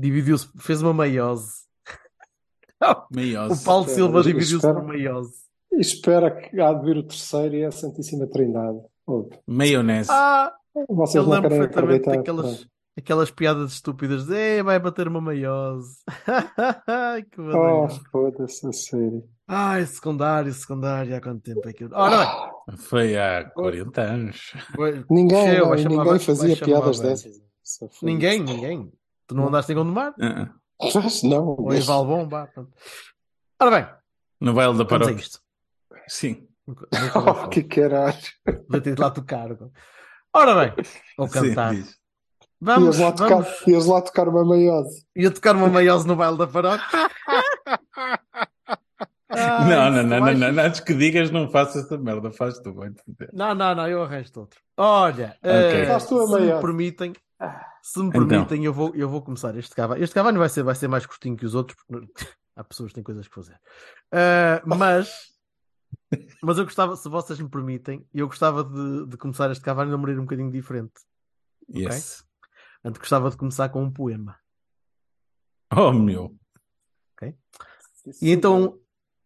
Dividiu-se, fez uma meiose. Meiose. O Paulo Silva dividiu-se por meiose. E espera que há de vir o terceiro e é a Santíssima Trindade. Ouve. Maionese. Ah, Vocês eu lembro perfeitamente daquelas, aquelas piadas estúpidas de "Ei, vai bater uma meiose. Ai, que Oh, foda-se, a sério. Ai, secundário, secundário, há quanto tempo é que eu... Ora Foi há 40 anos. Ninguém, ninguém fazia piadas dessas. Ninguém, ninguém. Tu não andaste em Gondomar? Ah, Mas não. Ou em Valbom? Vá. Ora bem, No baile da paróquia. isto. Sim. Oh, que caralho. Vou ter de lá tocar. Ora bem, ou Sim, cantar. diz. Vamos, Ias lá, tocar, vamos. ias lá tocar uma meiose. Ia tocar uma meiose no baile da paróquia. Ai, Não, não, não, não, não, antes que digas, não faças essa merda, faz tu, vai Não, não, não, eu arranjo outro. Olha, Ok. Faz tu a se me permitem, se me Então. permitem, eu vou, eu vou começar este Cavani. Este Cavani vai ser, vai ser mais curtinho que os outros, porque há pessoas que têm coisas que fazer. Eh, mas, mas eu gostava, se vocês me permitem, eu gostava de, de começar este Cavani de uma maneira um bocadinho diferente. Yes. Antes gostava de começar com um poema. Oh, meu. E então,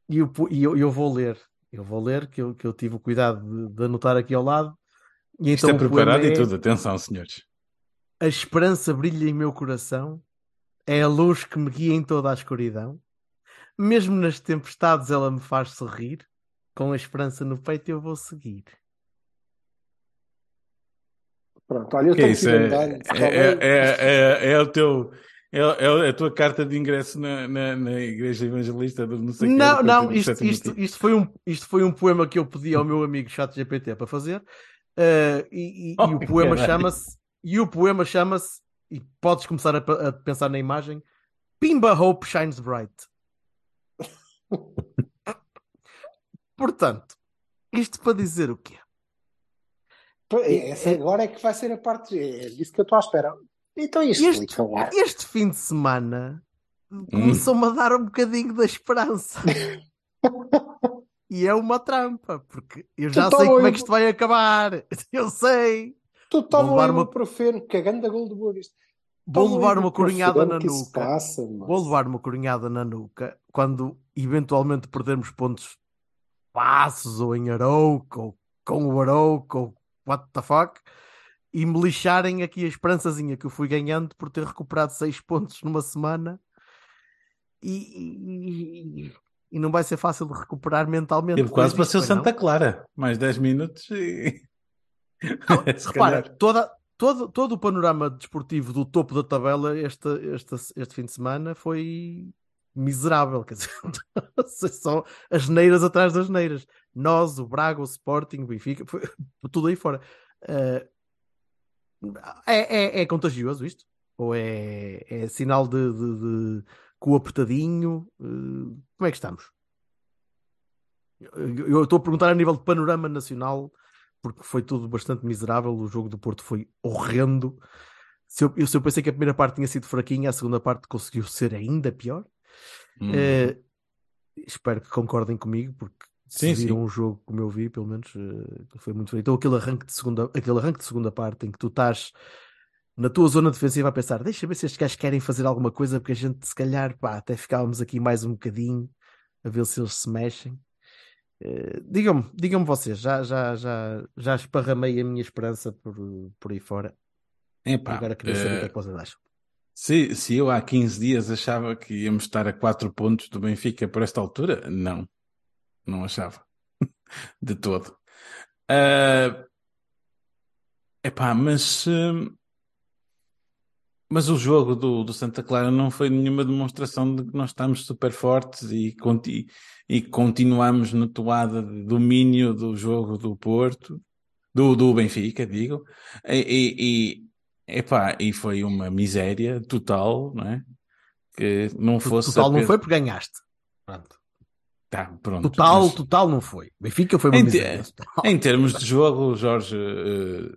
e eu, e eu, eu vou ler, eu vou ler, que eu, que eu tive o cuidado de, de anotar aqui ao lado. E Isto então é o poema preparado e é, tudo. Atenção, senhores. A esperança brilha em meu coração, é a luz que me guia em toda a escuridão. Mesmo nas tempestades ela me faz sorrir, com a esperança no peito eu vou seguir. Pronto, olha, eu Que é tenho isso? que É, andando. é, é, é, é o teu. É, é a tua carta de ingresso na, na, na Igreja Evangelista do não sei Não, do não, isto, isto, isto, foi um, isto foi um poema que eu pedi ao meu amigo ChatGPT para fazer. eh, e, e- e Oh, o poema chama-se e o poema chama-se e podes começar a, a pensar na imagem Pimba Hope Shines Bright. Portanto, isto para dizer o quê? Essa agora é que vai ser a parte. É disso que eu estou à espera. Então isto Este, este fim de semana começou-me a dar um bocadinho da esperança. E é uma trampa, porque eu já sei como é que isto vai acabar. Eu sei. Tu estava levar ali uma- profeno, cagando a gol do Boa Vista. Vou Toma levar uma coronhada na nuca. passa. Vou levar uma coronhada na nuca quando eventualmente perdermos pontos passos ou em Arouca ou com o Arouca ou what the fuck e me lixarem aqui a esperançazinha que eu fui ganhando por ter recuperado seis pontos numa semana e, e- e não vai ser fácil de recuperar mentalmente. Teve quase para depois ser o Santa Clara. Mais 10 minutos e. Se Repara, toda, todo, todo o panorama desportivo do topo da tabela este, este, este fim de semana foi miserável. Quer dizer, só as neiras atrás das neiras. Nós, o Braga, o Sporting, o Benfica, foi tudo aí fora. Eh, é, é, é contagioso isto? Ou é, é sinal de, de, de cu apertadinho? Eh, como é que estamos? Eu estou a perguntar a nível de panorama nacional porque foi tudo bastante miserável. O jogo do Porto foi horrendo. Se eu, eu- se eu pensei que a primeira parte tinha sido fraquinha, a segunda parte conseguiu ser ainda pior. Hum. Eh, espero que concordem comigo, porque se Sim, viram sim. o jogo como eu vi, pelo menos eh, foi muito feio. Então, aquele arranque de segunda, aquele arranque de segunda parte em que tu estás na tua zona defensiva a pensar, deixa ver se estes gajos querem fazer alguma coisa, porque a gente, se calhar, pá, até ficávamos aqui mais um bocadinho a ver se eles se mexem. Eh, digam-me, digam-me vocês, já, já, já, já esparramei a minha esperança por, por aí fora. Epá, Agora queria saber o que é eh, que vocês acham. se, se eu há 15 dias achava que íamos estar a 4 pontos do Benfica por esta altura, não. Não achava. De todo. Ah, epá, mas hum, Mas o jogo do, do Santa Clara não foi nenhuma demonstração de que nós estamos super fortes e, conti e continuamos na toada de domínio do jogo do Porto, do, do Benfica, digo, e, e, e, epá, e foi uma miséria total, não é? Que não fosse. Total não foi porque ganhaste. Pronto. Tá, pronto. Total, mas- total não foi. Benfica foi uma Em miséria. Em termos de jogo, Jorge, eh,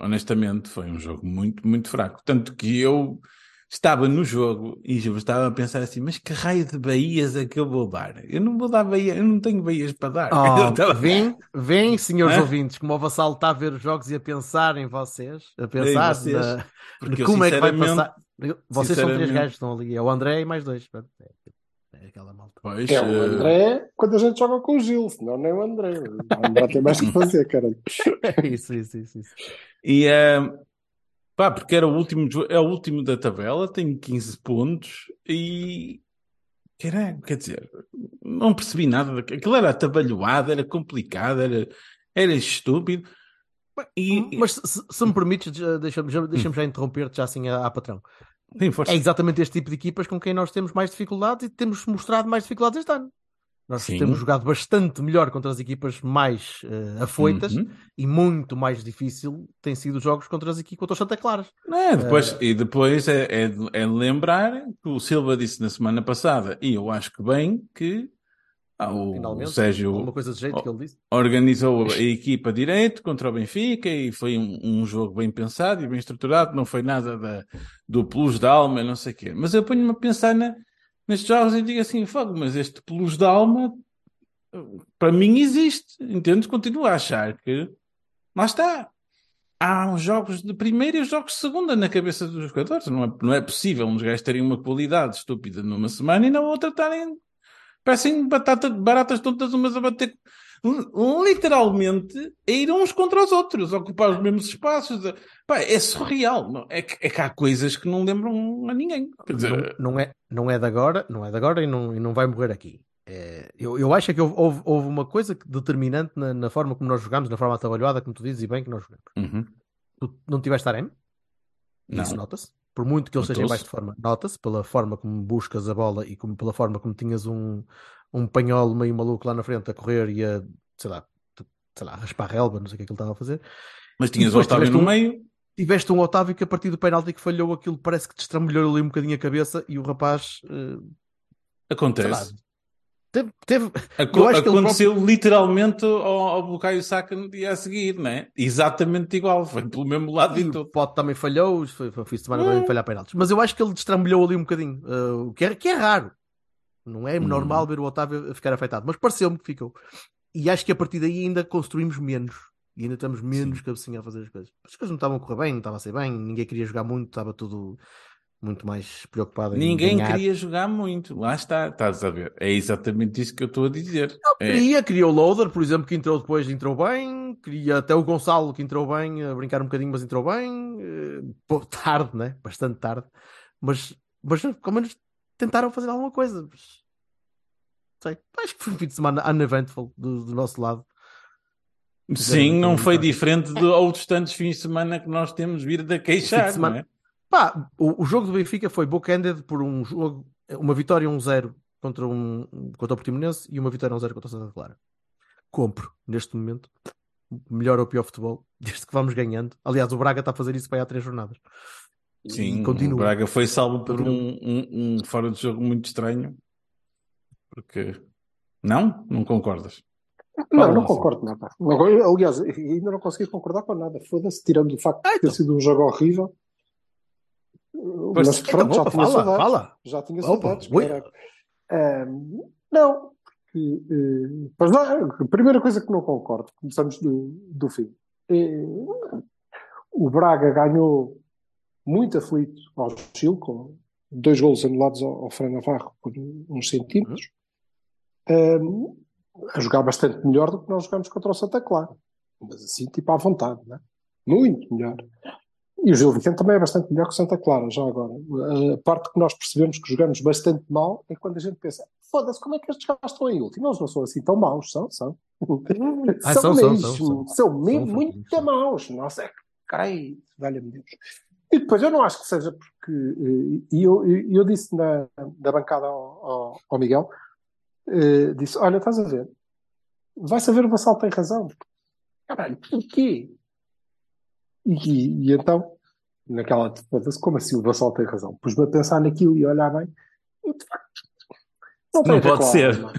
honestamente, foi um jogo muito, muito fraco. Tanto que eu estava no jogo e eu estava a pensar assim: mas que raio de Bahias é que eu vou dar? Eu não vou dar Bahia, eu não tenho Bahias para dar. Oh, estava- vem, vem, senhores Hã? ouvintes, como o Vassalo está a ver os jogos e a pensar em vocês, a pensar vocês, na- porque eu, como é que vai passar. Vocês são três gajos que estão ali, é o André e mais dois. Pronto, É, é aquela malta. Pois, É o André quando a gente joga com o Gil, senão nem o André. O André tem mais que fazer, caralho. É isso, isso, isso. isso. E eh, pá, porque era o último, é o último da tabela, tem 15 pontos e caralho, quer dizer, não percebi nada. daquilo. Aquilo era atabalhoado, era complicado, era, era estúpido. E, Mas se, se- me permites, deixa-me já, deixa já interromper-te já assim à, à patrão. Força. É exatamente este tipo de equipas com quem nós temos mais dificuldades e temos mostrado mais dificuldades este ano. Nós Sim. temos jogado bastante melhor contra as equipas mais eh, afoitas Uhum. e muito mais difícil tem sido os jogos contra as equipas contra os Santa Claras. É, depois, E depois é, é, é lembrar que o Silva disse na semana passada, e eu acho que bem, que ah, o, Finalmente, o Sérgio alguma coisa de jeito Oh. que ele disse. organizou a equipa direito contra o Benfica e foi um, um jogo bem pensado e bem estruturado, não foi nada da, do plus da alma, não sei o quê. Mas eu ponho-me a pensar na, nestes jogos e digo assim, fogo, mas este plus da alma para mim existe, entendes? Continuo a achar que lá está. Há os jogos de primeira e os jogos de segunda na cabeça dos jogadores. Não é, não é possível uns gajos terem uma qualidade estúpida numa semana e na outra estarem parecem batata, baratas tontas umas a bater li- literalmente a ir uns contra os outros, a ocupar os mesmos espaços. Pá, é surreal. não? É, que, é que há coisas que não lembram a ninguém. Dizer, Não, não é, não é de agora, não é de agora e não, e não vai morrer aqui. É, eu, eu acho é que houve, houve, houve uma coisa determinante na, na forma como nós jogamos, na forma atabalhoada, como tu dizes, e bem que nós jogamos. Uhum. Tu não tiveste Taremi? Não. Isso nota-se. Por muito que ele seja em baixo de forma, nota-se pela forma como buscas a bola e como, pela forma como tinhas um, um panholo meio maluco lá na frente a correr e a, sei lá, sei lá, raspar a relva, não sei o que é que ele estava a fazer. Mas tinhas o Otávio no um- meio. Tiveste um Otávio que a partir do penalti que falhou aquilo parece que destrambulhou ali um bocadinho a cabeça e o rapaz eh, sei lá, Acontece. Teve, teve- Aco- aconteceu literalmente ao, ao Bukayo Saka no dia a seguir, não é? Exatamente igual. Foi pelo mesmo lado E e o. Pote também falhou, foi, foi semana também falhar penaltis. Mas eu acho que ele destrambulhou ali um bocadinho, eh, o que é, que é raro. Não é Hum. normal ver o Otávio ficar afetado, mas pareceu-me que ficou. E acho que a partir daí ainda construímos menos. E ainda estamos menos cabecinha a fazer as coisas. As coisas não estavam a correr bem, não estava a ser bem, ninguém queria jogar muito, estava tudo muito mais preocupado em Ninguém ganhar. queria jogar muito. Lá está, estás a ver. É exatamente isso que eu estou a dizer. É. Queria, queria o Loader, por exemplo, que entrou depois, entrou bem. Queria até o Gonçalo, que entrou bem, a brincar um bocadinho, mas entrou bem. Eh, pô, tarde, né? Bastante tarde. Mas, mas pelo menos tentaram fazer alguma coisa. Mas, sei, acho que foi um fim de semana uneventful do, do nosso lado. Sim, não foi diferente de outros tantos fins de semana que nós temos vindo a Fim queixar, de semana- não é? Pá, o, o jogo do Benfica foi bookended por um jogo, uma vitória 1-0 contra, um, contra o Portimonense e uma vitória 1-0 contra o Santa Clara. Compro, neste momento, melhor ou pior futebol, desde que vamos ganhando. Aliás, o Braga está a fazer isso para aí há três jornadas. Sim, e o continua. Braga foi salvo por Continua. um, um, um fora de jogo muito estranho. Porque. Não? Não concordas? Não, Fala, não concordo nada. Aliás, ainda não consegui concordar com nada. Foda-se, tirando o facto de ter então. sido um jogo horrível. Mas então, pronto, já opa, tinha fala, saudades. fala. Já tinha saudades. caralho. Ahm, não, porque, eh, pois não, a primeira coisa que não concordo, começamos do, do fim. Eh, o Braga ganhou muito aflito ao Chile, com dois golos anulados ao, ao Fran Navarro por uns centímetros, Ahm, a jogar bastante melhor do que nós jogamos contra o Santa Clara. Mas assim, tipo à vontade, né? Muito melhor. E o Gil Vicente também é bastante melhor que o Santa Clara, já agora. A parte que nós percebemos que jogamos bastante mal é quando a gente pensa: foda-se, como é que estes gajos estão em último? Eles não são assim tão maus, são, são. Ah, são, são, mesmo, são, são. são mesmo muito são. maus. Nossa, carai, valha-me Deus. E depois eu não acho que seja porque. eh, E eu, eu disse na, na bancada ao, ao- ao Miguel: eh, disse, olha, estás a ver, vai saber o Vassal tem razão. Caralho, porquê? E, e, então, naquela como assim o Vassal tem razão? Pus-me a pensar naquilo e olhar bem. E de facto, não, Não pode ser. alma.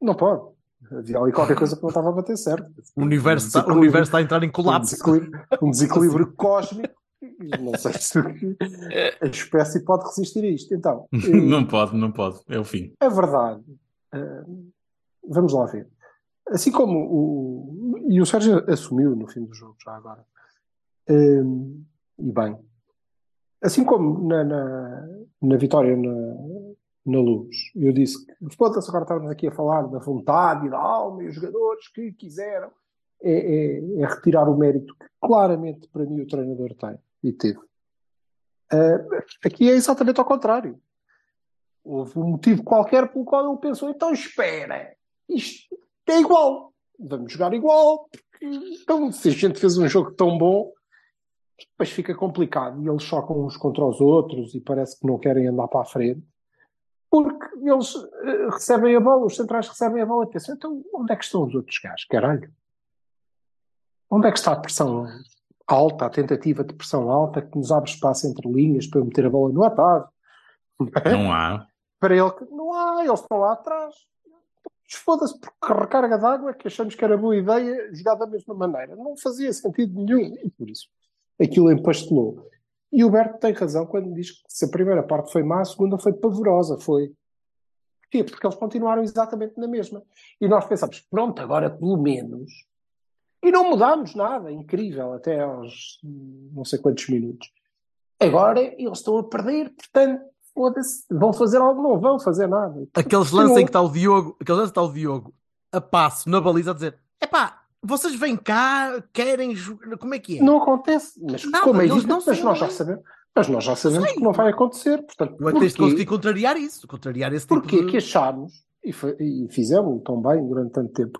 Não pode. Havia ali qualquer coisa que não estava a bater certo. O universo, Um está, o universo está a entrar em um colapso. desequilíbrio, um desequilíbrio cósmico. Não sei se a espécie pode resistir a isto. Então, eh, Não pode, não pode. É o fim. a verdade, eh, vamos lá ver. Assim como o. E o Sérgio assumiu no fim do jogo, já agora. Eh, e bem. Assim como na, na, na vitória na, na luz, eu disse que foda-se, agora estávamos aqui a falar da vontade e da alma e os jogadores que quiseram. É, é- é retirar o mérito que claramente para mim o treinador tem e teve. Eh, aqui é exatamente ao contrário. Houve um motivo qualquer pelo qual ele pensou, então espera, isto é igual, vamos jogar igual, então, se a gente fez um jogo tão bom, depois fica complicado e eles chocam uns contra os outros e parece que não querem andar para a frente, porque eles eh, recebem a bola, os centrais recebem a bola e pensam, então onde é que estão os outros gajos, caralho? Onde é que está a pressão alta, a tentativa de pressão alta que nos abre espaço entre linhas para eu meter a bola no ataque? Não há. para ele que não há, eles estão lá atrás. Foda-se, porque recarga de água é que achamos que era boa ideia jogar da mesma maneira. Não fazia sentido nenhum. E por isso, aquilo empastelou. E o Berto tem razão quando diz que se a primeira parte foi má, a segunda foi pavorosa. Foi. Porquê? Porque eles continuaram exatamente na mesma. E nós pensamos, pronto, agora pelo menos. E não mudámos nada. Incrível, até aos não sei quantos minutos. Agora eles estão a perder, portanto, foda-se, vão fazer algo, não vão fazer nada. Aqueles lances em que está o Diogo, aqueles lances está o Diogo a passo na baliza a dizer: epá, vocês vêm cá, querem como é que é? Não acontece. Mas Nada, como é eles evidente, não mas nós já sabemos. Mas nós já sabemos que não vai acontecer. Portanto, Tu é que tens de conseguir contrariar isso, contrariar esse tipo Porquê de... que achámos, e, e fizemos tão bem durante tanto tempo,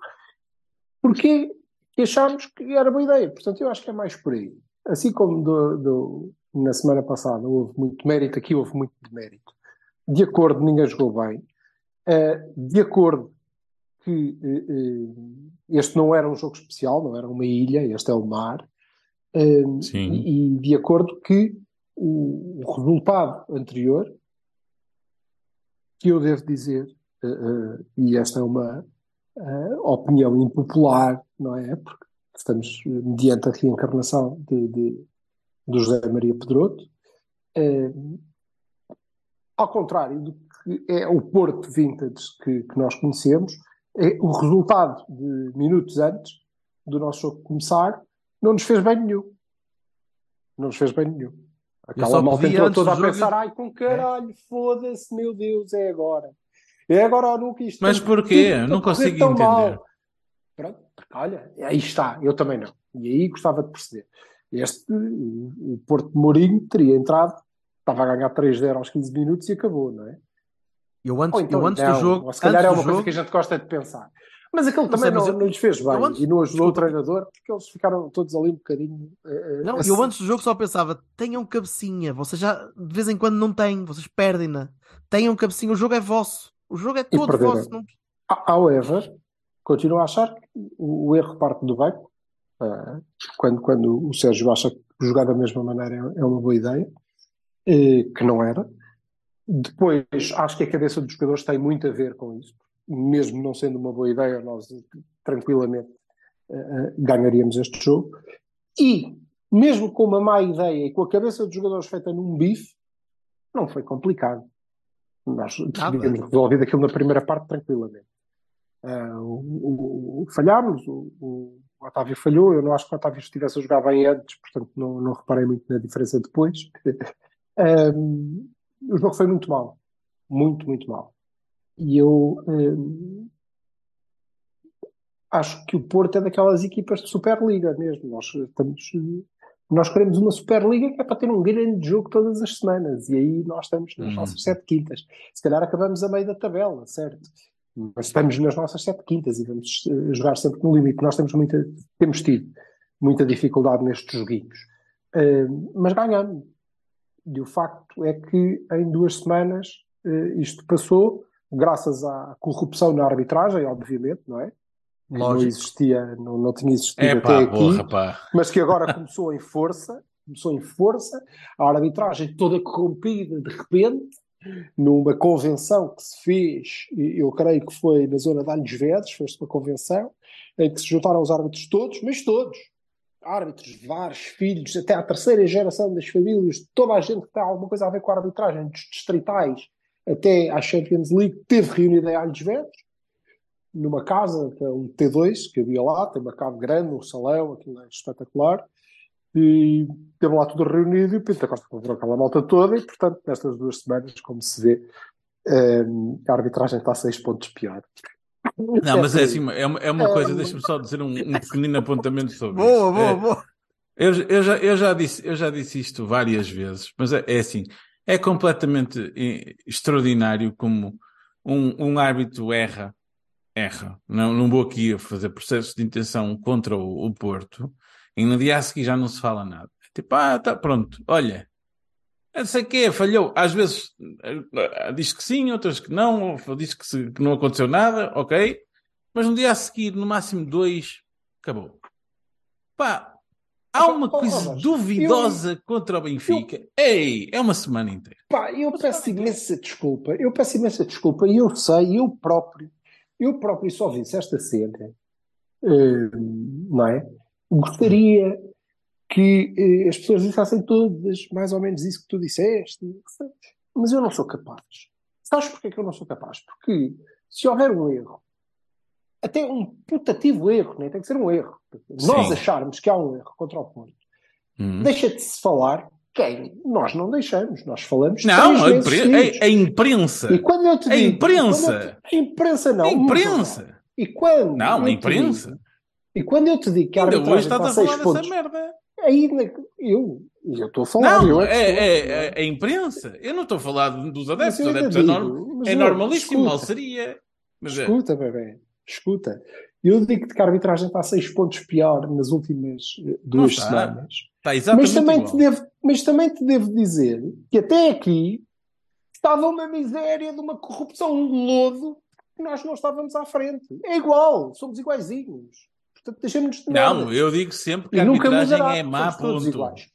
porquê que achámos que era boa ideia? Portanto, eu acho que é mais por aí. Assim como do- do- na semana passada houve muito mérito, aqui houve muito demérito. De acordo, ninguém jogou bem. Eh, de acordo que eh, eh, este não era um jogo especial, não era uma ilha, este é o mar. Eh, Sim. e, de acordo que o, resultado anterior, que eu devo dizer, e esta é uma opinião impopular, não é? Porque estamos mediante a reencarnação de, de, do José Maria Pedroto, ao contrário do que é o Porto Vintage que, que nós conhecemos, é o resultado de minutos antes do nosso jogo começar não nos fez bem nenhum. Não nos fez bem nenhum. Aquela malta entrou toda a jogo- pensar, ai com caralho, foda-se, meu Deus, é agora. É agora ou nunca isto. Mas porquê? tudo Não consigo entender. mal. Pronto, olha, aí está, eu também não. E aí gostava de perceber. Este, o o Porto de Mourinho teria entrado, estava a ganhar 3-0 aos 15 minutos e acabou, não é? Eu antes, então eu antes não, do jogo, ou se calhar é uma coisa jogo, que a gente gosta de pensar. Mas aquilo Não também sei, mas não, eu- não lhes fez bem antes- e não ajudou desculpa. o treinador porque eles ficaram todos ali um bocadinho. eh, Não, assim. eu antes do jogo só pensava, tenham cabecinha, vocês já de vez em quando não têm, vocês perdem-na. Tenham cabecinha, o jogo é vosso. O jogo é todo vosso. Não... However, continuo a achar que o, erro parte do banco. Ah, quando, quando o Sérgio acha que jogar da mesma maneira é, é uma boa ideia, eh, que não era. Depois, acho que a cabeça dos jogadores tem muito a ver com isso. Mesmo não sendo uma boa ideia, nós tranquilamente eh, eh, ganharíamos este jogo. E, mesmo com uma má ideia e com a cabeça dos jogadores feita num bife, não foi complicado. Nós Nada. teríamos resolvido aquilo na primeira parte tranquilamente. Ah, o, o- o- falhámos, o, o Otávio falhou, eu não acho que o Otávio estivesse a jogar bem antes, portanto não, não reparei muito na diferença depois. Ahm, o jogo foi muito mal, muito, muito mal. E eu ahm, acho que o Porto é daquelas equipas de Superliga mesmo. Nós, estamos, nós queremos uma Superliga que é para ter um grande jogo todas as semanas, e aí nós estamos nas Hum. nossas sete quintas. Se calhar acabamos a meio da tabela, certo? Mas estamos nas nossas sete quintas e vamos eh, jogar sempre no limite. Nós temos, muita, temos tido muita dificuldade nestes joguinhos. Eh, mas ganhamos. E o facto é que em duas semanas eh, isto passou, graças à corrupção na arbitragem, obviamente, não é? Que Não Lógico. existia, não, não tinha existido É até pá, aqui, porra, pá. mas que agora começou em força, começou em força, a arbitragem toda corrompida de repente, numa convenção que se fez, eu creio que foi na zona de Alhos Vedres, fez-se uma convenção, em que se juntaram os árbitros todos, mas todos, árbitros, vários filhos, até à terceira geração das famílias, toda a gente que tem alguma coisa a ver com a arbitragem, dos distritais até à Champions League, teve reunida em Alhos Vedres, numa casa, é um T2 que havia lá, tem uma cave grande, um salão, aquilo é espetacular, e teve lá tudo reunido e o Pinto Costa convidou aquela malta toda e, portanto, nestas duas semanas, como se vê, eh, a arbitragem está a seis pontos pior. Não, mas é assim, é uma, é uma É, coisa, deixa-me só dizer um, um pequenino apontamento sobre Boa, isso. boa, É, boa. Eu, eu já, eu, já disse, eu já disse isto várias vezes, mas é, é assim, é completamente eh, extraordinário como um, um árbitro erra, erra. Não, não vou aqui fazer processos de intenção contra o, o Porto, e no dia a seguir já não se fala nada. Tipo, ah, tá pronto, olha, não sei o quê, falhou. Às vezes eh, diz que sim, outras que não, diz que, se- que não aconteceu nada, ok, mas no dia a seguir, no máximo dois, acabou. Pá, há uma Oh, oh, coisa mas duvidosa contra o Benfica. Ei, é uma semana inteira. Pá, eu peço imensa desculpa, eu peço imensa desculpa, e eu sei, eu próprio, eu próprio só disse esta cena, eh, não é? Gostaria que eh, as pessoas dissessem todas mais ou menos isso que tu disseste, mas eu não sou capaz. Sabes porquê que eu não sou capaz? Porque se houver um erro, até um putativo erro, né? tem que ser um erro. Nós Sim. acharmos que há um erro contra o Porto, Hum. deixa de se falar quem? Nós não deixamos, nós falamos Não, a, impre- a- a imprensa. E quando eu te A digo, imprensa. quando eu te- a imprensa não. A imprensa. E quando Não, a imprensa. digo- e quando eu te digo que a arbitragem estás está a a falar pontos, dessa merda. Aí eu, eu estou a falar. Não, eu é, é- é? é a imprensa. Eu não estou a falar dos adeptos. Os adeptos é, digo, norm- mas é normalíssimo, mal escuta. seria. Mas é. Escuta, bebê, escuta. Eu digo que a arbitragem está a seis pontos pior nas últimas eh, duas está. semanas. Está exatamente Mas também, igual. te devo, mas também te devo dizer que até aqui estava uma miséria de uma corrupção, um lodo, que nós não estávamos à frente. É igual, somos iguaizinhos. Portanto, deixemos de Não, merdas. eu digo sempre que E a nunca arbitragem mudará. é má, somos todos ponto. iguais.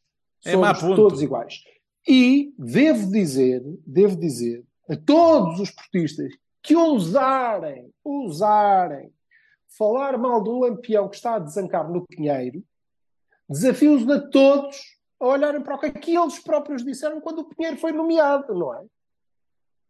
É somos má, ponto. todos iguais. E devo dizer, devo dizer a todos os portistas que ousarem, ousarem falar mal do Lampião que está a desancar no Pinheiro, desafio-os a todos a olharem para o que é que eles próprios disseram quando o Pinheiro foi nomeado, não é?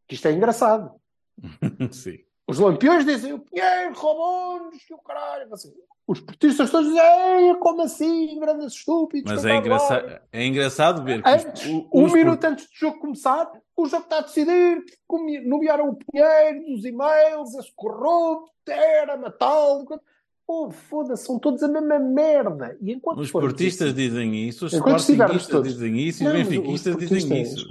Que isto é engraçado. Sim. Os lampiões dizem o Pinheiro roubou-nos, que o caralho. Assim, os portistas todos dizem, "Ei, como assim, grandes estúpidos. Mas é, engraça... vai." é engraçado ver que Antes, os, um os minuto antes do jogo começar, o jogo está a decidir, nomearam o Pinheiro, dos e-mails, esse corrupto, era, matá-lo. Oh, foda-se, são todos a mesma merda. E enquanto Os portistas dizem isso, os todos- dizem isso os benfiquistas dizem isso.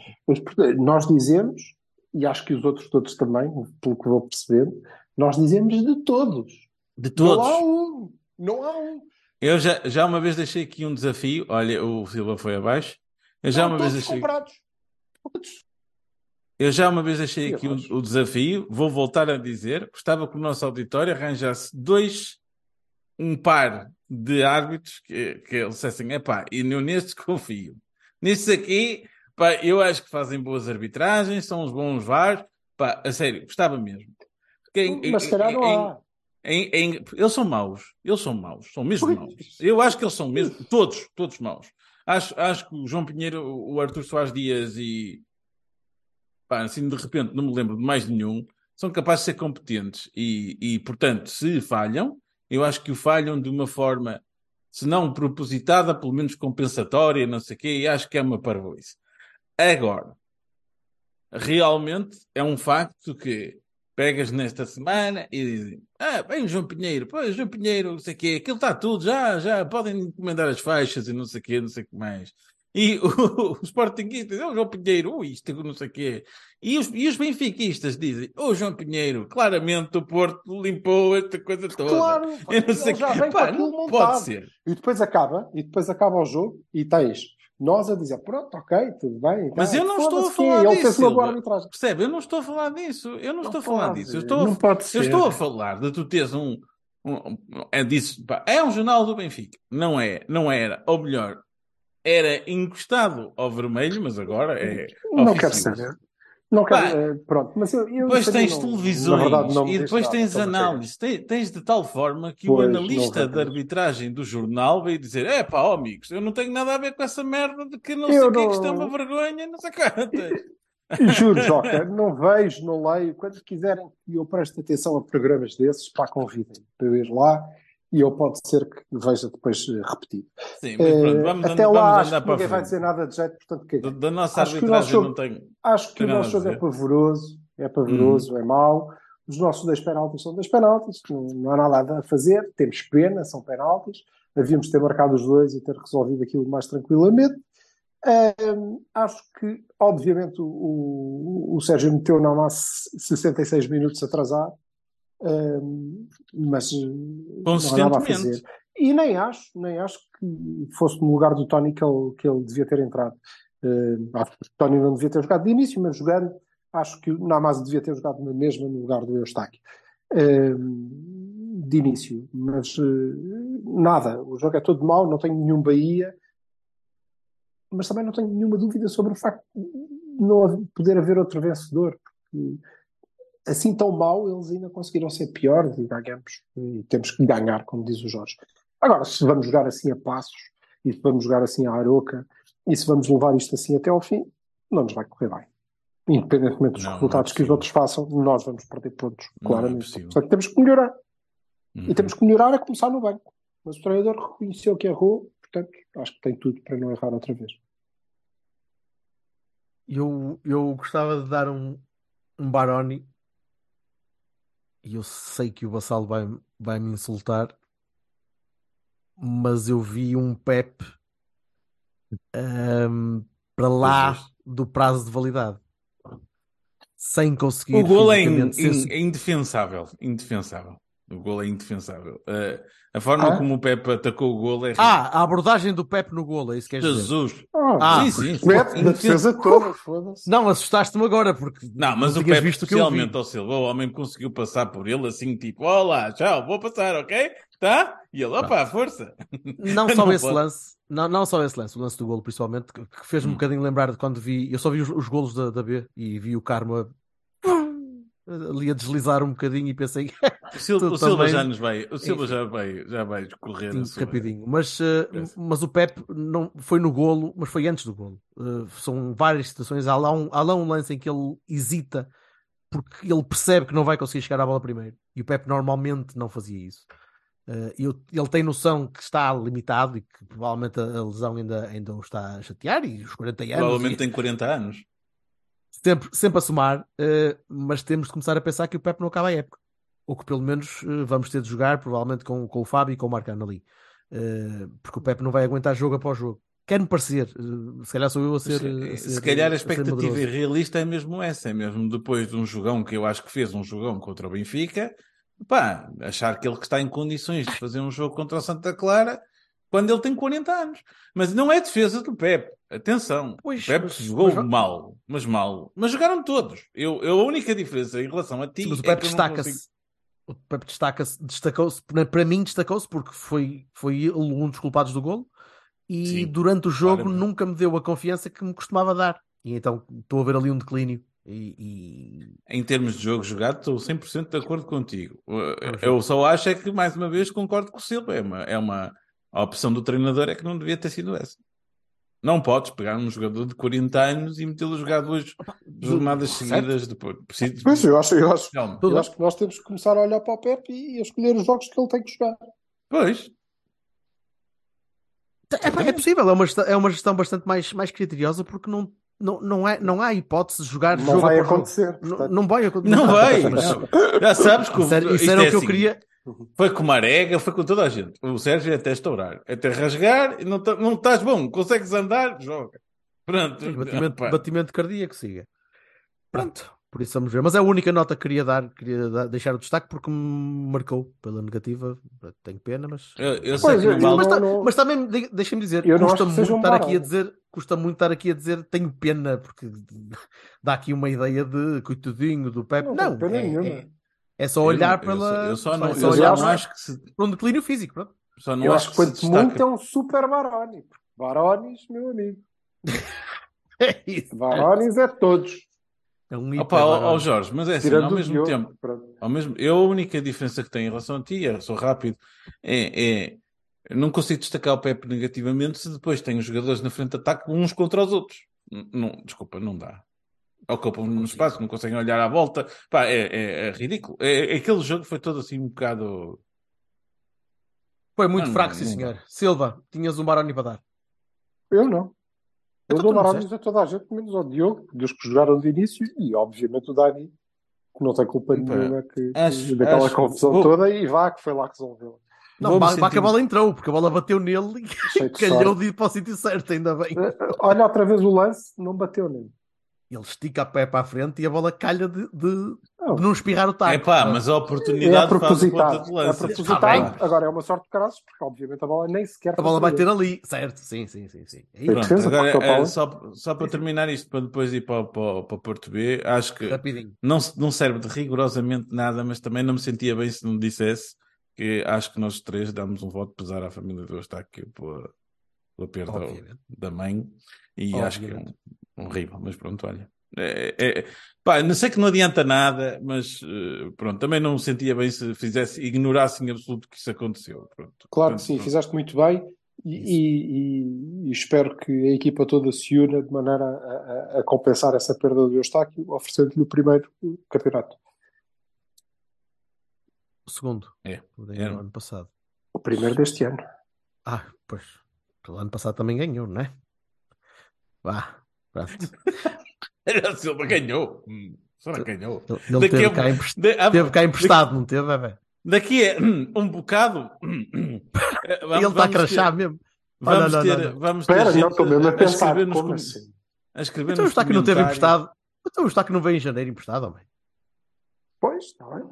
Nós dizemos, e acho que os outros todos também, pelo que vou perceber, nós dizemos de todos. De Não há todos. um. Não há um. Eu já, já uma vez deixei aqui um desafio. Olha, o Silva foi abaixo. Eu já Estão uma vez todos deixei. comprados. Todos. Eu já uma vez deixei aqui o, desafio, vou voltar a dizer, gostava que o nosso auditório arranjasse dois, um par de árbitros que, que eles dissessem, epá, e eu nestes confio. Nestes aqui, pá, eu acho que fazem boas arbitragens, são uns bons VAR, pá, a sério, gostava mesmo. Porque em- Mas se calhar não há. em- em- eles são maus, eles são maus, são mesmo maus. Eu acho que eles são mesmo, todos, todos maus. Acho, acho que o João Pinheiro, o Arthur Soares Dias e pá, assim de repente não me lembro de mais nenhum, são capazes de ser competentes e, e, portanto, se falham, eu acho que o falham de uma forma, se não propositada, pelo menos compensatória, não sei o quê, e acho que é uma parvoíce. Agora, realmente é um facto que pegas nesta semana e dizem, ah, bem o João Pinheiro, pois João Pinheiro, não sei o quê, aquilo está tudo, já, já, podem encomendar as faixas e não sei o quê, não sei o que mais. E o, o Sportinguistas, oh, João Pinheiro, oh, isto, não sei o quê. E os, e os benfiquistas dizem, oh, João Pinheiro, claramente o Porto limpou esta coisa toda. Claro, não sei já quê. vem com Pá, aquilo não montado. pode ser. E depois acaba, e depois acaba o jogo e tens Nós a dizer, pronto, ok, tudo bem. Mas tá, eu não estou a falar Ele disso, fez uma boa arbitragem. Percebe? Eu não estou a falar disso. Eu não, Não estou a falar pode, disso. Eu estou, a- não pode eu ser. estou a falar de tu teres um. é disso. pá, é um jornal do Benfica. Não é, não era. Ou melhor, era encostado ao vermelho, mas agora é. Não quero oficioso. saber. Não quero, Pá, eh, pronto, mas eu, eu Depois tens não- televisões verdade, não e depois tens análises. Tens, tens de tal forma que Pois, o não analista de arbitragem do jornal veio dizer: é pá, ó, amigos, eu não tenho nada a ver com essa merda de que não Eu sei o que, que não- isto é uma vergonha, não sei quantas. Juro, Joca, não vejo, não leio. Quando quiserem que eu preste atenção a programas desses, pá, convidem para eu ir lá e eu pode ser que veja depois eh, repetido. Sim, mas pronto, Eh, vamos, Até lá vamos acho andar que ninguém vai dizer nada de jeito, portanto, que Da, da nossa Acho que o nosso arbitragem jogo- não tenho. Acho que o nosso jogo é pavoroso, é pavoroso, é mau. Os nossos dois penaltis são dois penaltis, não, não há nada a fazer, temos pena, são penaltis. Havíamos de ter marcado os dois e ter resolvido aquilo mais tranquilamente. Ahm, acho que, obviamente, o, o, o Sérgio meteu na massa 66 minutos atrasado, mas eh, não há nada a fazer. E nem acho, nem acho que fosse no lugar do Tony que ele, que ele devia ter entrado. Eh, acho que o Tony não devia ter jogado de início, mas jogando, acho que o Namaz devia ter jogado na mesma no lugar do Eustáquio. Eh, de início. Mas eh, nada, o jogo é todo mau, não tenho nenhum Bahia, mas também não tenho nenhuma dúvida sobre o facto de não poder haver outro vencedor. Porque assim tão mal, eles ainda conseguiram ser pior e ganhamos. E temos que ganhar, como diz o Jorge. Agora, se vamos jogar assim a passos, e se vamos jogar assim à aroca, e se vamos levar isto assim até ao fim, não nos vai correr bem. Independentemente dos Não, não é resultados que os outros façam, nós vamos perder pontos, Não é claramente. Portanto, temos que melhorar. Uhum. E temos que melhorar a começar no banco. Mas o treinador reconheceu que errou, portanto, acho que tem tudo para não errar outra vez. Eu, eu gostava de dar um, um Baroni e eu sei que o Vassalo vai, vai me insultar, mas eu vi um Pep ahm, para lá do prazo de validade, sem conseguir O gol é, in- ser in- su- é indefensável. Indefensável. O gol é indefensável. Eh, a forma Ah? como o Pepe atacou o gol é Ah, a abordagem do Pep no golo, é isso que queres dizer? Jesus. Ah, Ah, sim, sim. da defesa toda, foda-se. Não, assustaste-me agora, porque Não, mas não o Pepe, visto especialmente ao Silva, o homem conseguiu passar por ele assim, tipo, olá, tchau, vou passar, ok? Tá? E ele, opa, força. Não só Não esse pode. lance, não, não só esse lance, o lance do golo principalmente, que, fez-me um Hum. bocadinho lembrar de quando vi, eu só vi os, os golos da, da B e vi o Karma ali a deslizar um bocadinho e pensei O Silva, o Silva já nos vai, o Silva Enfim. já vai, já vai correr rapidinho. Mas, eh, Parece. mas o Pep não foi no golo, mas foi antes do golo. Eh, são várias situações, há lá, um, há lá um lance em que ele hesita porque ele percebe que não vai conseguir chegar à bola primeiro. E o Pep normalmente não fazia isso. Eh, e o- ele tem noção que está limitado e que provavelmente a, a lesão ainda, ainda o está a chatear e os 40 anos. Provavelmente e- tem 40 anos. Sempre, sempre a somar, eh, mas temos de começar a pensar que o Pep não acaba a época. Ou que pelo menos eh, vamos ter de jogar, provavelmente com, com o Fábio e com o Marcano ali. Eh, porque o Pep não vai aguentar jogo após jogo. Quer-me parecer, se calhar sou eu a ser. a ser- Se calhar a expectativa irrealista é mesmo essa, é mesmo depois de um jogão que eu acho que fez um jogão contra o Benfica, pá, achar que ele que está em condições de fazer um jogo contra o Santa Clara quando ele tem 40 anos. Mas não é defesa do Pepe. Atenção, Pois, o Pepe mas- jogou mas- mal, mas mal. Mas jogaram todos. Eu, eu- a única diferença em relação a ti Sim, mas o é eu não destaca-se. consigo- O Pepe destaca-se, destacou-se, para- mim destacou-se porque foi, foi um dos culpados do golo e Sim, durante o jogo claramente. nunca me deu a confiança que me costumava dar. E então estou a ver ali um declínio. E, e- Em termos de jogo jogado, estou 100% de acordo contigo. Eu só acho é que, mais uma vez, concordo com o Silva. É uma, é uma... A opção do treinador é que não devia ter sido essa. Não podes pegar um jogador de 40 anos e metê-lo a jogar duas jornadas certo. seguidas depois. Preciso... Pois, eu acho, eu, acho, eu acho que nós temos que começar a olhar para o Pepe e a escolher os jogos que ele tem que jogar. Pois, É, pá, é possível, é uma gestão, é uma gestão bastante mais, mais criteriosa porque não, não, não, é, não há hipótese de jogar Não jogo vai acontecer. Não, não vai acontecer. não vai. Mas Já sabes que o- Isso era, isso era é o que eu assim. queria. Foi com Marega, foi com toda a gente. O Sérgio é até estourar, até rasgar, e não, tá- não estás bom, consegues andar, joga. Pronto. Batimento, Pá. batimento cardíaco, siga. Pronto, por isso vamos ver. Mas é a única nota que queria dar, queria dar- deixar o destaque porque me marcou pela negativa. Tenho pena, mas. Eu, eu sei Pois, que não mas, não- ta- não- mas também, de- deixa-me dizer, Eu não custa muito um estar aqui a dizer. custa muito estar aqui a dizer tenho pena, porque dá aqui uma ideia de coitadinho do Pepe. Não Não, pena é, nenhuma. é, é só Eu olhar não- eu só- pela. Eu só não, é eu só só olhar não para- acho que se, para um declínio físico. Pronto. só não Eu acho acho que quanto destaca. muito é um super Baroni. Barones, meu amigo. É isso. Barones é todos. É um Opa, ó, ó, barulho. Jorge, mas é assim, Tirando ao o mesmo Diogo. tempo, Pronto. ao mesmo, eu a única diferença que tenho em relação a ti, eu sou rápido, é, é eu não consigo destacar o Pepe negativamente se depois tenho os jogadores na frente de ataque uns contra os outros. Não, desculpa, não dá. Ocupam no espaço, não conseguem olhar à volta. Pá, é, é- é ridículo. É, é- aquele jogo foi todo assim um bocado. Foi muito Não, fraco, não, sim, não senhor. Silva, tinhas um Baroni para dar. Eu não. Eu Então dou Barones a toda a gente, menos ao Diogo, dos que jogaram de início, e obviamente o Dani, que não tem culpa nenhuma que, que- acho- daquela acho- confusão vou- toda, e vá, que foi lá que resolveu. Não, vá, vá que a sentir- bola entrou, porque a bola bateu nele e calhou de ir para o sítio certo, ainda bem. Olha outra vez o lance, não bateu nele. Ele estica a pé para a frente e a bola calha de, de- Não. de não espirrar o taco. É pá, mas a É oportunidade faz a conta de É lança. propositado. Agora é uma sorte de caras, porque obviamente a bola nem sequer A bola vai ter ali, certo? Sim, sim, sim. sim. É. Pronto, defesa, agora, é, só, só para terminar isto, para depois ir para, para, para Porto B, acho que Rapidinho. não, não serve de rigorosamente nada, mas também não me sentia bem se não dissesse que acho que nós três damos um voto pesar à família do Eustáquio pela, pela perda Obviamente. da mãe e acho que é Obviamente. um horrível, mas pronto, olha. É, é- pá, não sei que não adianta nada, mas eh, pronto, também não me sentia bem se fizesse, ignorasse em absoluto que isso aconteceu. Pronto. Claro que Portanto, sim, pronto. fizeste muito bem e, e- e- e espero que a equipa toda se una de maneira a, a- a compensar essa perda do Eustáquio, oferecendo-lhe o primeiro campeonato. O segundo. É. É. no ano passado. O primeiro deste ano. Ah, pois. O ano passado também ganhou, não é? Vá. Pronto. A Silva ganhou. Hum, Será que ganhou? Ele, ele Daqui teve, a- cá emprestado, De- ah, teve cá emprestado, não teve, é, velho? Daqui a um bocado. eh, vamos- Ele está a crachar ter- mesmo. Vamos não, não, ter, não, vamos ter Espera, gente não estou mesmo a pensar. Como com- assim? a escrever Então está que não teve emprestado. Então está que não veio em janeiro emprestado, homem. Pois, está bem.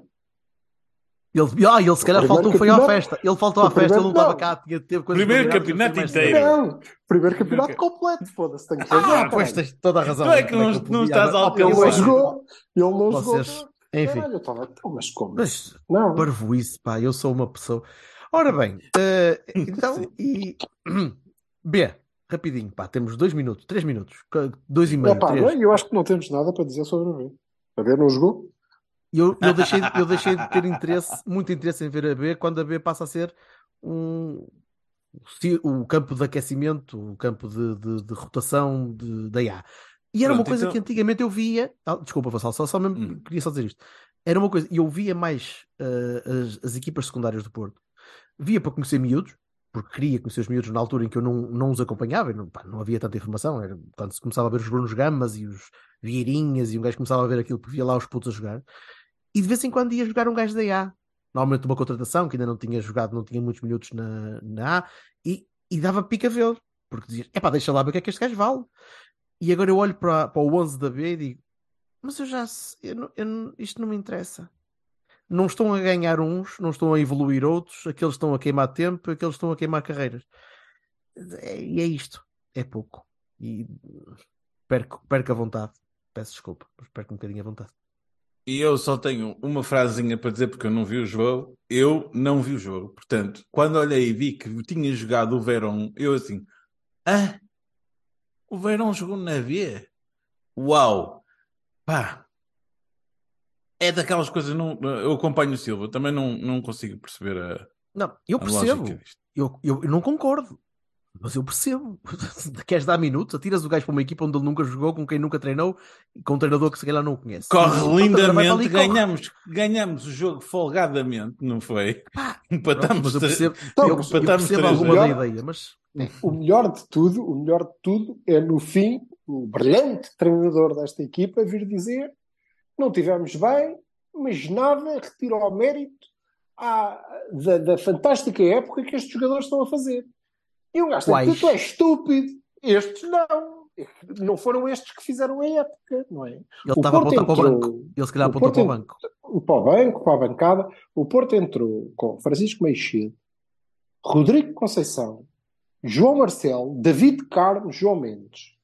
Ele, ah, ele se calhar faltou, foi à festa. Ele faltou à festa, ele não estava cá, tinha, teve coisas Primeiro campeonato inteiro. Não, primeiro campeonato completo, foda-se, tenho que fazer. Ah, pois tens toda a razão. Tu é que não- não estás a Ah, Ele não jogou, ele não Vocês, jogou. enfim. Caralho, eu estava, "Então, mas como? Mas Não, parvoíce, pá, eu sou uma pessoa. Ora bem, eh, então, e B, rapidinho, pá, temos dois minutos, três minutos, dois e meio, Epá, três. não, eu acho que não temos nada para dizer sobre o B. A B não jogou? E Eu, eu, deixei, eu deixei de ter interesse, muito interesse em ver a B quando a B passa a ser um, o campo de aquecimento, o campo de, de- de rotação de, da A. E era uma Pronto, coisa então- que antigamente eu via. ah, desculpa, Vassal, só, só mesmo Hum. queria só dizer isto. Era uma coisa, eu via mais ah, as, as equipas secundárias do Porto, via para conhecer miúdos, porque queria conhecer os miúdos na altura em que eu não, não os acompanhava, não, pá, não havia tanta informação. Era quando se começava a ver os Brunos Gamas e os Vieirinhas, e um gajo começava a ver aquilo que via lá os putos a jogar. E de vez em quando ia jogar um gajo da A. Normalmente uma contratação que ainda não tinha jogado, não tinha muitos minutos na, na A, e, e dava pica ver, porque dizia: é pá, deixa lá ver o que é que este gajo vale. E agora eu olho para, para o 11 da B e digo: mas eu já eu eu isto não me interessa. Não estão a ganhar uns, não estão a evoluir outros, aqueles estão a queimar tempo, aqueles estão a queimar carreiras. É- E é, isto, é pouco. E perco, perco a vontade. Peço desculpa, mas perco um bocadinho a vontade. E eu só tenho uma frasezinha para dizer porque eu não vi o jogo. Eu não vi o jogo. Portanto, quando olhei e vi que tinha jogado o Verón, eu assim, ah, o Verón jogou na B? Uau! Pá! É daquelas coisas, não, eu acompanho o Silva, também não, não consigo perceber a, Não, eu percebo. Eu, eu, eu não concordo, mas eu percebo. Queres dar minutos? Atiras o gajo para uma equipa onde ele nunca jogou, com quem nunca treinou, e com um treinador que se calhar não o conhece. Corre Pronto, agora vai para ali lindamente, e corre. ganhamos, ganhamos o jogo folgadamente, não foi? Pronto, Empatamos, mas eu percebo, Então, eu, eu percebo alguma da vezes. ideia, mas O melhor de tudo, o melhor de tudo é no fim o brilhante treinador desta equipa vir dizer não tivemos bem, mas nada retira ao mérito à- da, da fantástica época que estes jogadores estão a fazer. E um gajo Quais? tu és estúpido. Estes não. Não foram estes que fizeram a época, não é? ele O estava a Porto apontar para o entrou- banco. Ele se calhar o apontou para o banco. para o banco, para a bancada. O Porto entrou com Francisco Meixedo, Rodrigo Conceição, João Marcelo, David Carmo, João Mendes,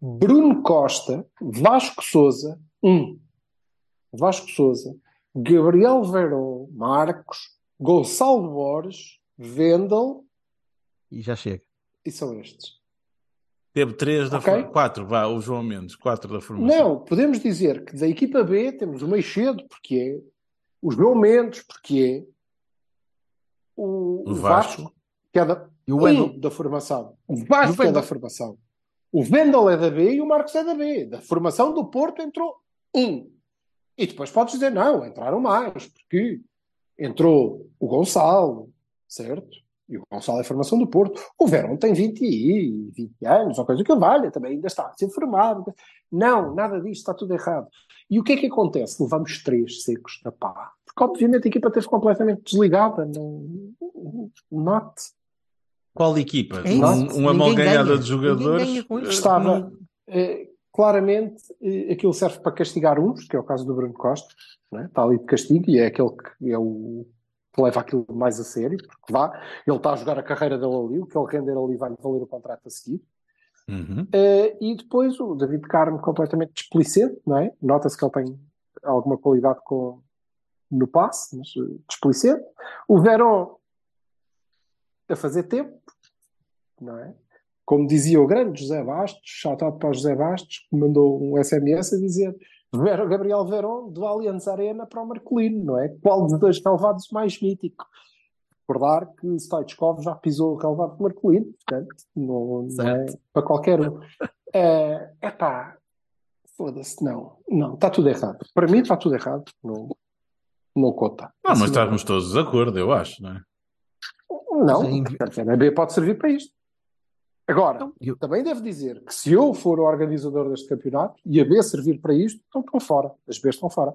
Bruno Costa, Vasco Souza, um. Vasco Souza, Gabriel Verón, Marcos, Gonçalo Borges, Vendel E já chega. e são estes. Teve três da Ok. formação. Quatro, vá, o João Mendes, quatro da formação. Não, podemos dizer que da equipa B temos o Meixedo, porque é, o João Mendes, porque é, o, O Vasco. Vasco, que é da, E o um Wendel. da formação. O E o Vasco é Wendel. da formação. O Vendel é da B e o Marcos é da B. Da formação do Porto entrou um. E depois podes dizer, não, entraram mais, porque entrou o Gonçalo, certo? E o Gonçalo é formação do Porto. O Verão tem 20, e 20 anos, ou coisa que valha, também ainda está a ser formado. Não, nada disto, está tudo errado. E o que é que acontece? Levamos três secos na pá. Porque, obviamente, a equipa esteve completamente desligada. Não... Not. Qual equipa? É. Um- uma Ninguém malganhada ganha. de jogadores. Estava, não- eh, claramente, eh, aquilo serve para castigar uns, que é o caso do Bruno Costa, né? está ali de castigo e é aquele que é o que leva aquilo mais a sério, porque vá, ele está a jogar a carreira dele ali, o que ele render ali vai valer o contrato a seguir. Uhum. Eh, e depois o David Carmo completamente displicente, não é? Nota-se que ele tem alguma qualidade com, no passe, mas eh, displicente. O Verón a fazer tempo, não é? Como dizia o grande José Bastos, shout-out para o José Bastos, que mandou um SMS a dizer Gabriel Verón do Allianz Arena para o Marcolino, não é? Qual dos dois relevados mais mítico? Recordar que Stoichkov já pisou o relevado do Marcolino, portanto, não, não é para qualquer um. É epá, foda-se, não, não, está tudo errado. Para mim está tudo errado, não, não conta. Ah, mas estávamos todos de acordo, eu acho, não é? Não, a B pode servir para isto. Agora, Então, eu- também devo dizer que se eu for o organizador deste campeonato e a B servir para isto, então estão fora. As B estão fora.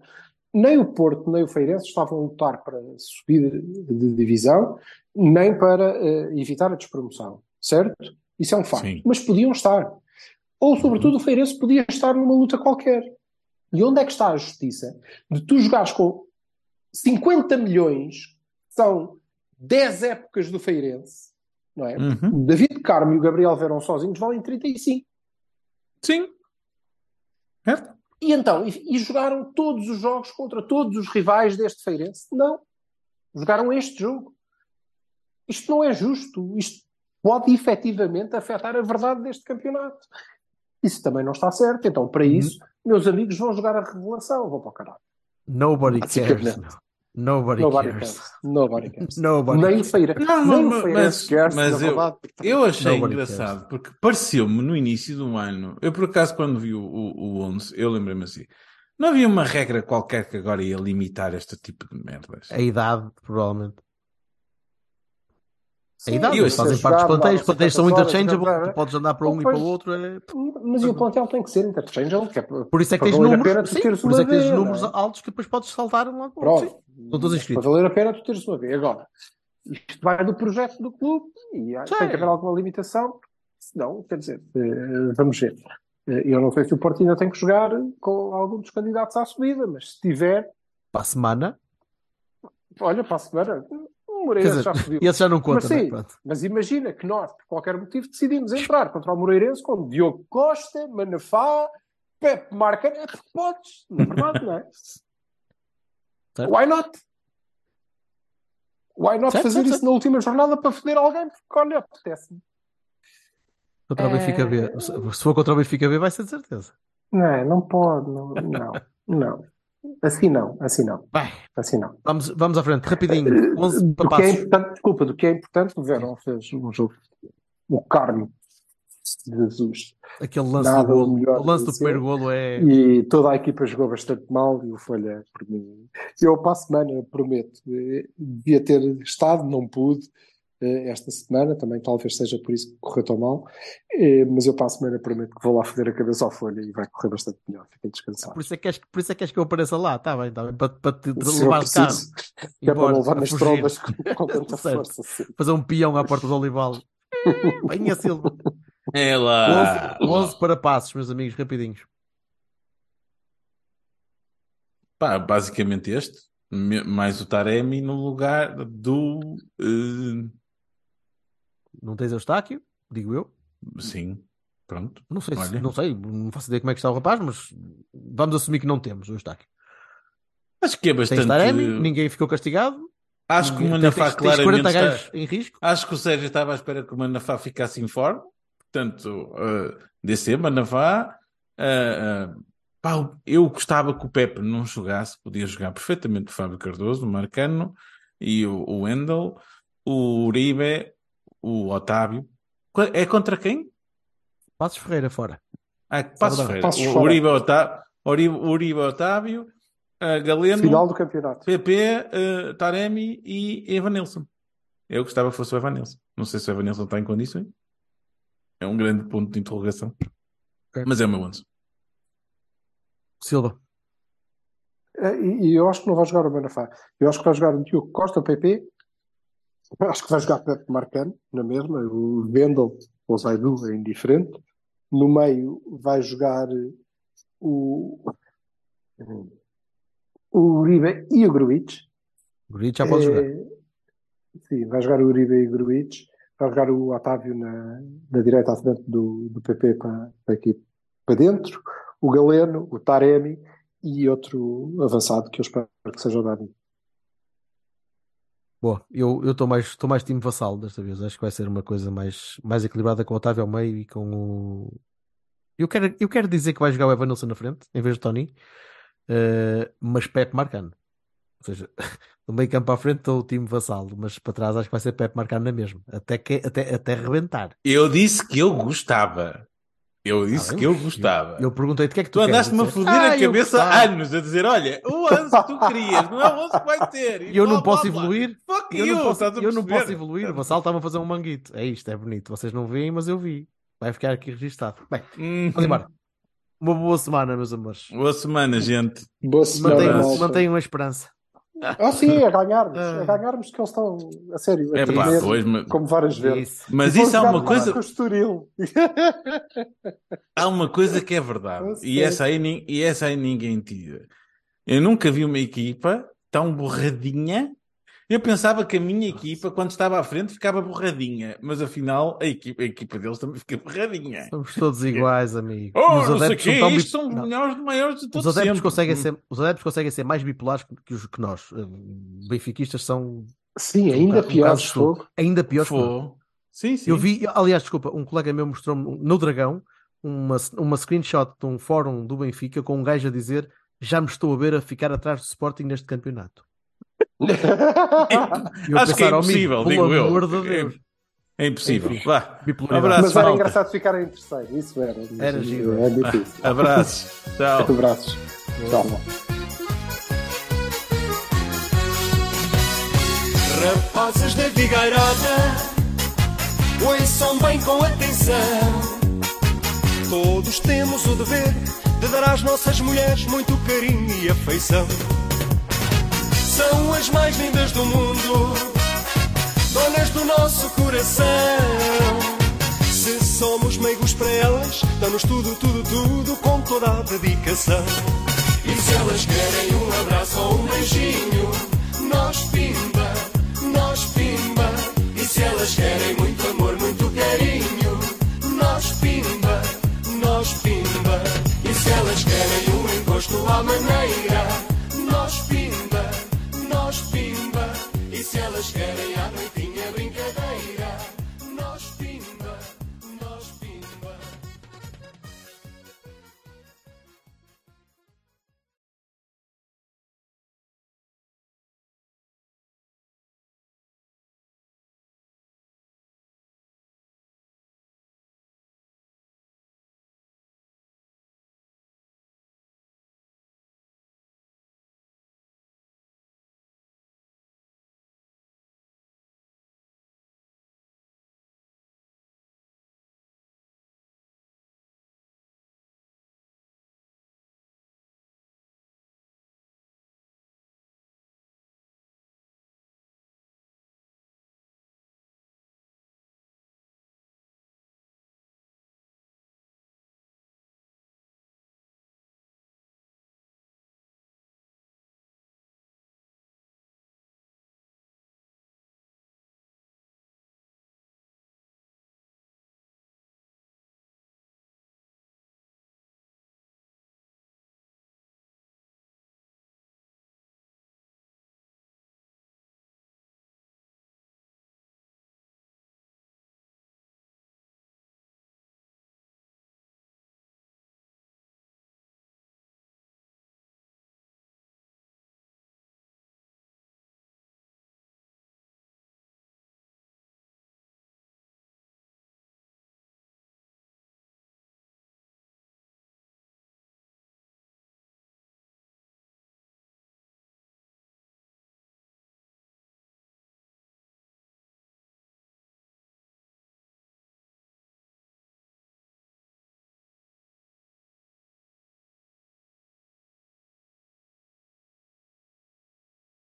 Nem o Porto, nem o Feirense estavam a lutar para subir de divisão, nem para eh, evitar a despromoção. Certo? Isso é um facto. Sim. Mas podiam estar. Ou, sobretudo, o Feirense podia estar numa luta qualquer. E onde é que está a justiça de tu jogares com 50 milhões, que são 10 épocas do Feirense, não é? Uhum. O David Carmo e o Gabriel Verão sozinhos valem 35. Sim. Certo? E então, e, e jogaram todos os jogos contra todos os rivais deste Feirense? Não. Jogaram este jogo. Isto não é justo. Isto pode efetivamente afetar a verdade deste campeonato. Isso também não está certo. Então, para isso, meus amigos vão jogar a revelação. Vão para o caralho. Nobody cares. Nobody, Nobody cares. cares. Nobody cares. Nobody Nem o cares. Feirense. Não, nem mas- mas- cares, eu- verdade. Eu achei Nobody engraçado, porque pareceu-me no início do ano, eu por acaso quando vi o, o, o 11, eu lembrei-me assim, não havia uma regra qualquer que agora ia limitar este tipo de merdas? A idade, provavelmente. A Sim, idade, eles sei fazem parte dos plantéis, os plantéis são 50 horas, interchangeable, tu podes andar para um e Pois. para o outro. É... Mas e o plantel tem que ser interchangeable, que é para, Por isso é que para tens a números, sim, por isso é que tens B, não números é? altos que depois podes saltar um lado para o outro. Estão todos Para inscritos. valer a pena tu teres uma B. Agora, isto vai do projeto do clube e há- tem que haver alguma limitação, senão, quer dizer, eh, vamos ver. Eh, Eu não sei se o Porto ainda tem que jogar com algum dos candidatos à subida, mas se tiver, Para a semana, olha, para a semana, o Moreira dizer, já subiu. esse já não conta, Mas né? sim, Pronto. mas imagina que nós, por qualquer motivo, decidimos entrar contra o Moreirense com Diogo Costa, Manafá, Pepe Marca. É podes, na verdade, não é? Certo. Why not? Why not Certo, fazer certo, isso na última jornada para foder alguém? Porque, olha, apetece-me. Contra o Benfica B. É. Se se for contra o Benfica B, vai ser de certeza. Não, não pode, não, não, não. Assim não, assim não, Bem, assim não. vamos, vamos à frente, rapidinho. 11 Do que é importante, desculpa, do que é importante, o Verão fez um jogo, o Carmo de Jesus. Aquele lance Nada do golo. O lance do primeiro golo é. E toda a equipa jogou bastante mal e o Folha, por mim. Eu, para a semana, prometo, eh, devia ter estado, não pude, eh, esta semana, também talvez seja por isso que correu tão mal, Eh, mas eu, para a semana, prometo que vou lá foder a cabeça ao Folha e vai correr bastante melhor. Fiquem Por descansados. isso é que queres, por isso é que, queres que eu apareça lá, está bem, está bem, para, para te Se levar de carro, é para levar a nas trombas com, com tanta força. Sim. fazer um peão à porta do Olival. Venha Silva. É lá! 11, 11 para passos, meus amigos, rapidinhos. Pá, basicamente este, mais o Taremi no lugar do. eh, não tens Eustáquio, digo eu. Sim, pronto. Não sei, se- não sei, não faço ideia como é que está o rapaz, mas vamos assumir que não temos o Eustáquio. Acho que é bastante. Taremi, ninguém ficou castigado. Acho que o Manafá claramente 40 está- em risco. Acho que o Sérgio estava à espera que o Manafá ficasse em forma. Portanto, uh, DC, Manafá. uh, uh, pá, eu gostava que o Pepe não jogasse, podia jogar perfeitamente o Fábio Cardoso, o Marcano e o, o Wendel, o Uribe, o Otávio. É contra quem? Passos Ferreira fora. Ah, Passos. Ferreira. Passos O fora. Uribe, Otávio, Uribe, Uribe Otávio, uh, Galeno, Final do campeonato. PP, uh, Taremi e Evanilson. Eu gostava que fosse o Evanilson. Não sei se o Evanilson está em condições. É um grande ponto de interrogação. Ok. Mas é o meu 11. Silva. E, e eu acho que não vai jogar o Manafá. Eu acho que vai jogar o Diogo Costa, o PP. Acho que vai jogar Pepe Marcano, na mesma. O Vendel ou Zaidu é indiferente. No meio vai jogar o, o Uribe e o Gruitch. Gruitch já pode jogar. Eh, Sim, vai jogar o Uribe e o Gruitch. Vai jogar o Otávio na, na direita à frente do, do PP para, para aqui para dentro. O Galeno, o Taremi e outro avançado que eu espero que seja o Dani. Boa, eu estou mais, mais time vassalo desta vez. Acho que vai ser uma coisa mais, mais equilibrada com o Otávio ao meio e com o. Eu quero, eu quero dizer que vai jogar o Evanilson na frente, em vez de Tony, eh, mas Pepe marcando. Ou seja, do meio campo à frente estou o time vassalo, mas para trás acho que vai ser Pepe marcando na mesma, até, que, até, até rebentar. Eu disse que eu gostava. Eu disse Ah, que eu gostava. Eu perguntei-te o que é que tu Tu andaste-me a foder "Ah, a eu cabeça gostava." há anos a dizer: olha, o 11 que tu querias não é o 11 que vai ter. E eu blá, não posso blá, blá. evoluir. Fuck Eu you, não posso, eu não posso evoluir. O Vassal estava a fazer um manguito. É isto, é bonito. Vocês não veem, mas eu vi. Vai ficar aqui registado. Bem, Uhum. vamos embora. Uma boa semana, meus amores. Boa semana, gente. Boa semana, Mantenham, mantenham a esperança. Ah, sim, a ganharmos. Ah. A ganharmos que eles estão, a sério, a É pá, pois, mas, como várias vezes. Mas isso há uma coisa. Há uma coisa que é verdade, e essa, aí, e essa aí ninguém tira. Eu nunca vi uma equipa tão borradinha. Eu pensava que a minha equipa, quando estava à frente, ficava borradinha, mas afinal a equipa, a equipa deles também fica borradinha. Somos todos iguais, amigo. Oh, E os não sei o adeptos quê, são tão isto bip- são os melhores de maiores de Os todos adeptos, sempre. conseguem ser, os adeptos conseguem ser mais bipolares que, os, que nós. Eh, Benfiquistas são Sim, um ainda bocado- um ainda piores. Sim, sim. Eu vi, aliás, desculpa, um colega meu mostrou-me no Dragão uma, uma screenshot de um fórum do Benfica com um gajo a dizer já me estou a ver a ficar atrás do Sporting neste campeonato. Acho que é pensar, "Oh, amigo, impossível, digo eu. amor de Deus. É impossível. Enfim. Vá. Abraço, Mas era malta. engraçado ficar em terceiro, isso era. Era giro. É difícil. Abraços. Tchau. Abraços. Tchau. Rapazes da Figueirada, ouçam bem com atenção. Todos temos o dever de dar às nossas mulheres muito carinho e afeição. São as mais lindas do mundo, donas do nosso coração. Se somos meigos para elas, damos tudo, tudo, tudo com toda a dedicação. E se elas querem um abraço ou um beijinho, nós pimba, nós pimba. E se elas querem Deus querem abrir